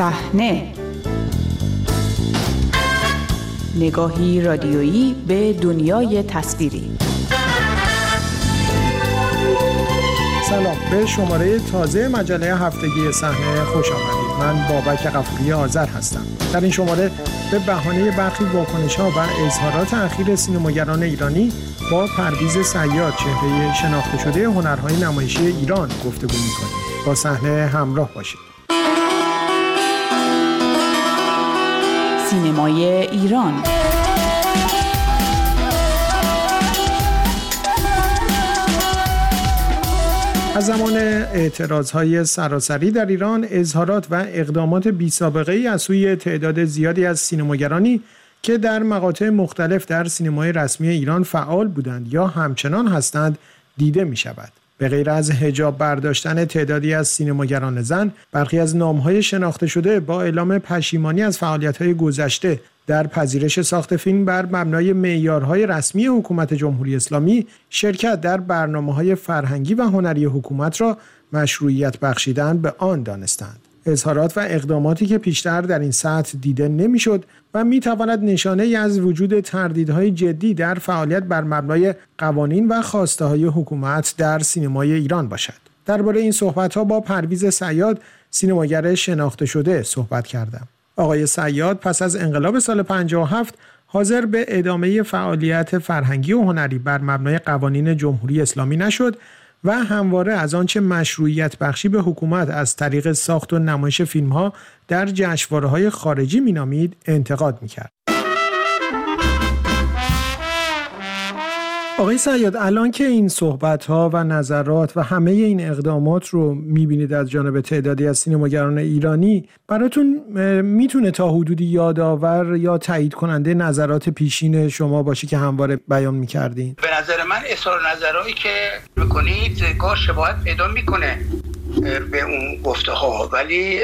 صحنه. نگاهی رادیویی به دنیای تصویری. سلام به شماره تازه مجله هفتگی صحنه خوش آمدید. من بابک قفوری آذر هستم. در این شماره به بهانه برخی واکنش ها و اظهارات اخیر سینماگران ایرانی با پرویز سیاد چهره شناخته شده هنرهای نمایشی ایران گفتگو می‌کنیم. با صحنه همراه باشید. سینمای ایران از زمان اعتراض های سراسری در ایران اظهارات و اقدامات بی سابقه ای از سوی تعداد زیادی از سینماگرانی که در مقاطع مختلف در سینمای رسمی ایران فعال بودند یا همچنان هستند دیده می شود. به غیر از هجاب برداشتن تعدادی از سینماگران زن برخی از نامهای شناخته شده با اعلام پشیمانی از فعالیت‌های گذشته در پذیرش ساخت فیلم بر مبنای معیارهای رسمی حکومت جمهوری اسلامی شرکت در برنامه های فرهنگی و هنری حکومت را مشروعیت بخشیدن به آن دانستند. اظهارات و اقداماتی که پیشتر در این سطح دیده نمی‌شد و می تواند نشانه ای از وجود تردیدهای جدی در فعالیت بر مبنای قوانین و خواسته های حکومت در سینمای ایران باشد. درباره این صحبت ها با پرویز سیاد سینماگر شناخته شده صحبت کردم. آقای سیاد پس از انقلاب سال 57 حاضر به ادامه فعالیت فرهنگی و هنری بر مبنای قوانین جمهوری اسلامی نشد و همواره از آنچه مشروعیت بخشی به حکومت از طریق ساخت و نمایش فیلم ها در جشنواره های خارجی مینامید انتقاد می‌کرد. آقای سیاد الان که این صحبت ها و نظرات و همه این اقدامات رو می‌بینید از جانب تعدادی از سینماگران ایرانی براتون می‌تونه تا حدودی یادآور یا تایید کننده نظرات پیشین شما باشه که همواره بیان می‌کردین؟ به نظر من اظهار نظرهایی که می‌کنید گاه شباهت پیدا می‌کنه به اون گفته ها ولی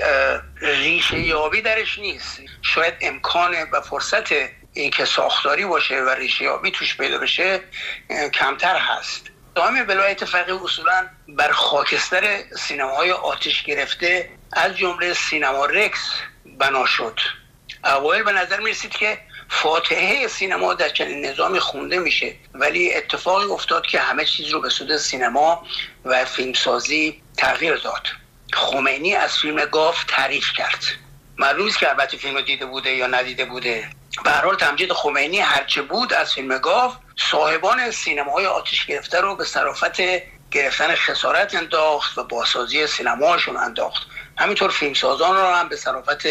ریشه یابی درش نیست. شاید امکان و فرصت اینکه ساختاری باشه و ریشیابی توش پیدا بشه کمتر هست. دائم ولایت فقیه اصولا بر خاکستر سینماهای آتش گرفته از جمله سینما رکس بنا شد. اوایل به نظر می‌رسید که فاتحه سینما در چنین نظامی خونده میشه ولی اتفاقی افتاد که همه چیز رو به سود سینما و فیلمسازی تغییر داد. خمینی از فیلم گاف تعریف کرد. معلوم که البته فیلم دیده بوده یا ندیده بوده. به حال تمجید خمینی هرچه بود از فیلم گاف صاحبان سینماهای آتش گرفته رو به صرافت گرفتن خسارت انداخت و باسازی سینماشون انداخت. همینطور فیلمسازان رو هم به صرافت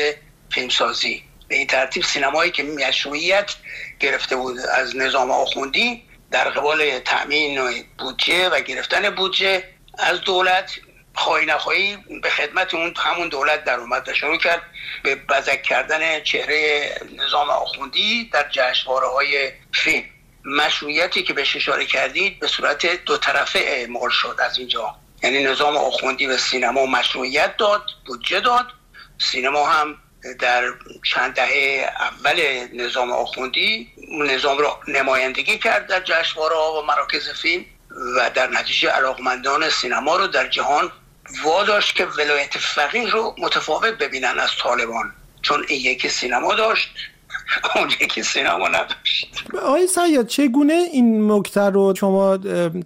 فیلمسازی. به این ترتیب سینمایی که مشروعیت گرفته بود از نظام آخوندی در قبال تأمین بودجه و گرفتن بودجه از دولت خواهی نخواهی به خدمت اون همون دولت در اومد و شروع کرد به بزک کردن چهره نظام آخوندی در جشنواره های فیلم مشروعیتی که بهش اشاره کردید به صورت دو طرفه اعمال شد از اینجا. یعنی نظام آخوندی به سینما مشروعیت داد بودجه داد. سینما هم در چند دهه اول نظام آخوندی نظام را نمایندگی کرد در جشنواره و مراکز فیلم و در نتیجه علاقمندان سینما رو در جهان واداشت که ولایت فقیه رو متفاوت ببینن از طالبان. چون این یکی سینما داشت اون یکی سینما نداشت. آقای سیاد چگونه این نکته رو شما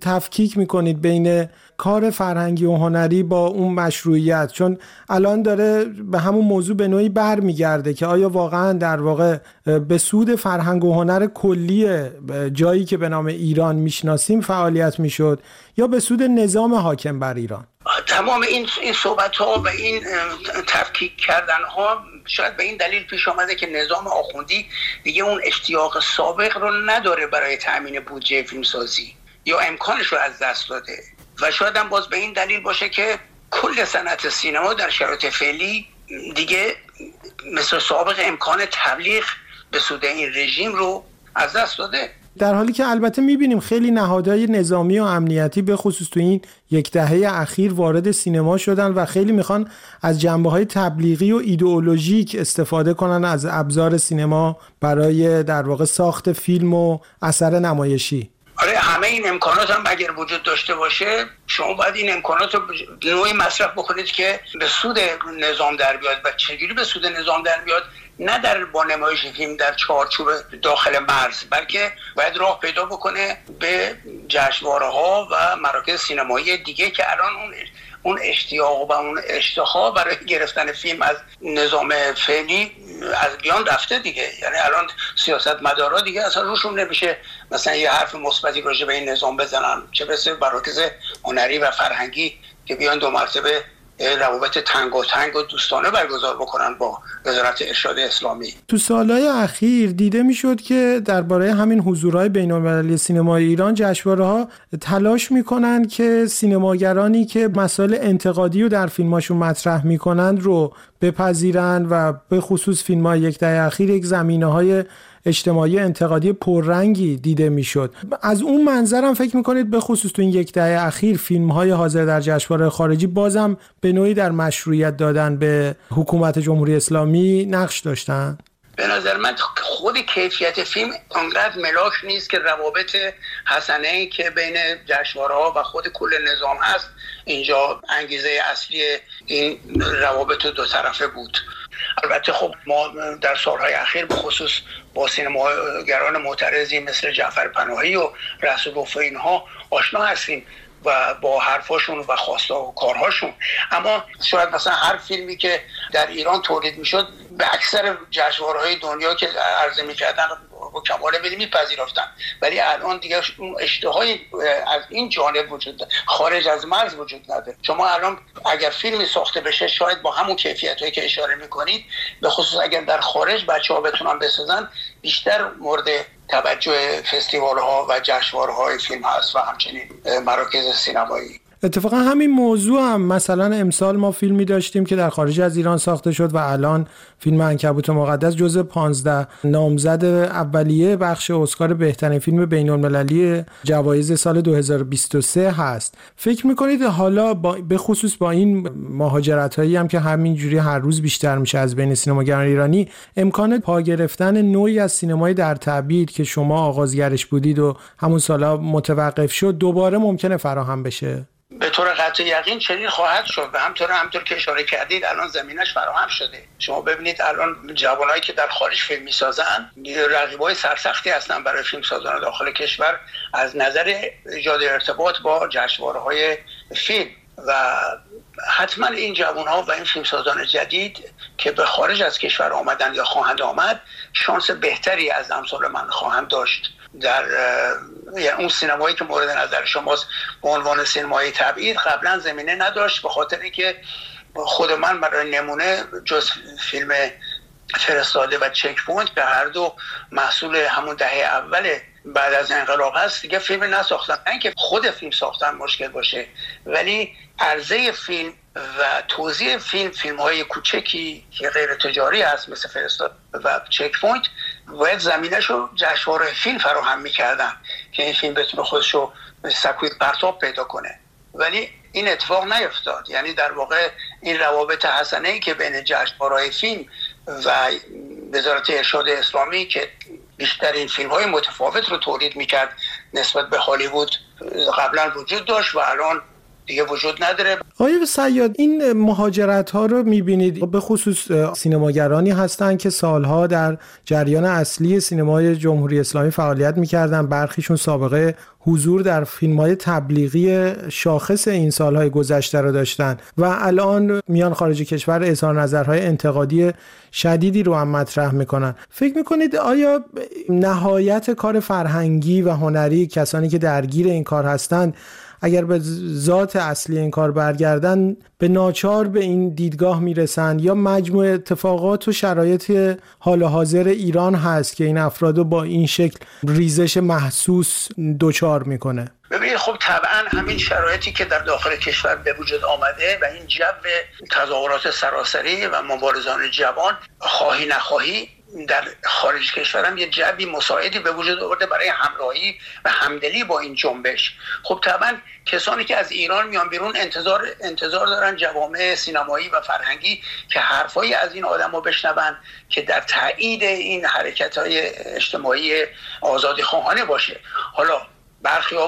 تفکیک می‌کنید بین کار فرهنگی و هنری با اون مشروعیت چون الان داره به همون موضوع به نوعی برمیگرده که آیا واقعا در واقع به سود فرهنگ و هنر کلی جایی که به نام ایران می‌شناسیم فعالیت می‌شد یا به سود نظام حاکم بر ایران؟ تمام این این صحبت ها و این تفکیک کردن ها شاید به این دلیل پیش آمده که نظام آخوندی دیگه اون اشتیاق سابق رو نداره برای تأمین بودجه فیلمسازی یا امکانش رو از دست داده. و شاید هم باز به این دلیل باشه که کل صنعت سینما در شرایط فعلی دیگه مثل سابق امکان تبلیغ به سود این رژیم رو از دست داده. در حالی که البته می‌بینیم خیلی نهادهای نظامی و امنیتی به خصوص تو این یک دهه اخیر وارد سینما شدن و خیلی می‌خوان از جنبه های تبلیغی و ایدئولوژیک استفاده کنن از ابزار سینما برای در واقع ساخت فیلم و اثر نمایشی. آره همه این امکانات هم اگر وجود داشته باشه شما باید این امکانات رو نوعی مصرف بکنید که به سود نظام در بیاد. و چجوری به سود نظام در بیاد؟ نه در با نمایش فیلم در چارچوب داخل مرز بلکه باید راه پیدا بکنه به جشنواره ها و مراکز سینمایی دیگه که الان اون اون اشتیاق و اون اشتها برای گرفتن فیلم از نظام فعلی از بیان رفته دیگه. یعنی الان سیاست مدارا دیگه اصلا روشون نمیشه مثلا یه حرف مثبتی راجع به این نظام بزنن چه برسه مراکز هنری و فرهنگی که بیان دو مرتبه روابط تنگ و تنگ و دوستانه برگزار بکنن با وزارت ارشاد اسلامی. تو سالهای اخیر دیده می‌شد که درباره همین حضورهای بین المللی سینمای ایران جشنواره ها تلاش می‌کنن که سینماگرانی که مسائل انتقادی رو در فیلماشون مطرح می‌کنند رو بپذیرند و به خصوص فیلم های یک دهه اخیر یک زمینه های اجتماعی انتقادی پررنگی دیده می‌شد. از اون منظرم فکر می‌کنید به خصوص تو این یک دهه اخیر فیلم های حاضر در جشنواره خارجی بازم به نوعی در مشروعیت دادن به حکومت جمهوری اسلامی نقش داشتن؟ به نظر من خود کیفیت فیلم انقدر ملاک نیست که روابط حسنه ای که بین جشنواره ها و خود کل نظام هست اینجا انگیزه اصلی این روابط دو طرفه بود. البته خب ما در سالهای اخیر به خصوص با سینماگران معترضی مثل جعفر پناهی و رسول و اینها آشنا هستیم و با حرفاشون و خواستا و کارهاشون. اما شاید مثلا هر فیلمی که در ایران تولید می‌شد به اکثر جشنواره‌های دنیا که عرضه می‌کردن با کمال بدی میپذیرفتن. ولی الان دیگه اون اشتهای از این جانب وجود خارج از مرز وجود نداره. شما الان اگر فیلمی ساخته بشه شاید با همون کیفیت هایی که اشاره می‌کنید به خصوص اگر در خارج بچه ها بتونن بسازن بیشتر مورد توجه فستیوال ها و جشنواره های فیلم هست و همچنین مراکز سینمایی. اتفاقا همین موضوع هم مثلا امسال ما فیلمی داشتیم که در خارج از ایران ساخته شد و الان فیلم انکبوت مقدس جزء 15 نامزد اولیه بخش اسکار بهترین فیلم بین المللی جوایز سال 2023 هست. فکر می‌کنید حالا با به خصوص با این مهاجرت هایی هم که همینجوری هر روز بیشتر میشه از بین سینماگران ایرانی امکان پا گرفتن نوعی از سینمای در تبعید که شما آغازگرش بودید و همون سالا متوقف شد دوباره ممکنه فراهم بشه؟ طور قطع یقین چنین خواهد شد و همطور همطور که اشاره کردید الان زمینش فراهم شده. شما ببینید الان جوانایی که در خارج فیلم می‌سازن های سرسختی هستن برای فیلم سازان داخل کشور از نظر ایجاد ارتباط با جشنواره های فیلم و حتما این جوان ها و این فیلمسازان جدید که به خارج از کشور آمدن یا خواهند آمد شانس بهتری از امثال من خواهند داشت. در یعنی اون سینمایی که مورد نظر شماست به عنوان سینمای تبعید قبلا زمینه نداشت به خاطر اینکه خود من برای نمونه جز فیلم فرستاده و Checkpoint که هر دو محصول همون دهه اول بعد از انقلاب هست دیگه فیلم نساختم. نه اینکه خود فیلم ساختن مشکل باشه ولی عرضه فیلم و توزیع فیلم فیلم های کوچکی که غیر تجاری هست مثل فرستاده و Checkpoint باید زمینش رو جشنواره فیلم فراهم می‌کردن که این فیلم بتونه خودش رو سکوی پرتاب پیدا کنه. ولی این اتفاق نیفتاد. یعنی در واقع این روابط حسنه ای که بین جشنواره فیلم و وزارت ارشاد اسلامی که بیشترین فیلم های متفاوت رو تولید می‌کرد نسبت به هالیوود قبلا وجود داشت و الان دیگه وجود نداره. آقای سیاد این مهاجرت ها رو می‌بینید؟ به خصوص سینماگرانی هستند که سالها در جریان اصلی سینمای جمهوری اسلامی فعالیت می‌کردن. برخیشون سابقه حضور در فیلم های تبلیغی شاخص این سالهای گذشته رو داشتن. و الان میان خارج کشور اظهار نظرهای انتقادی شدیدی رو هم مطرح می‌کنن. فکر می‌کنید آیا نهایت کار فرهنگی و هنری کسانی که درگیر این کار هستند اگر به ذات اصلی این کار برگردن به ناچار به این دیدگاه می‌رسند یا مجموع اتفاقات و شرایط حال حاضر ایران هست که این افراد با این شکل ریزش محسوس دوچار می‌کنه. ببینید خب طبعا همین شرایطی که در داخل کشور به وجود آمده و این جو تظاهرات سراسری و مبارزان جوان خواهی نخواهی در خارج کشورم یه جبی مساعدی به وجود آورده برای همراهی و همدلی با این جنبش. خب طبعا کسانی که از ایران میان بیرون انتظار انتظار دارن جوامع سینمایی و فرهنگی که حرفایی از این آدم رو بشنون که در تایید این حرکت های اجتماعی آزادی خواهانه باشه. حالا برخی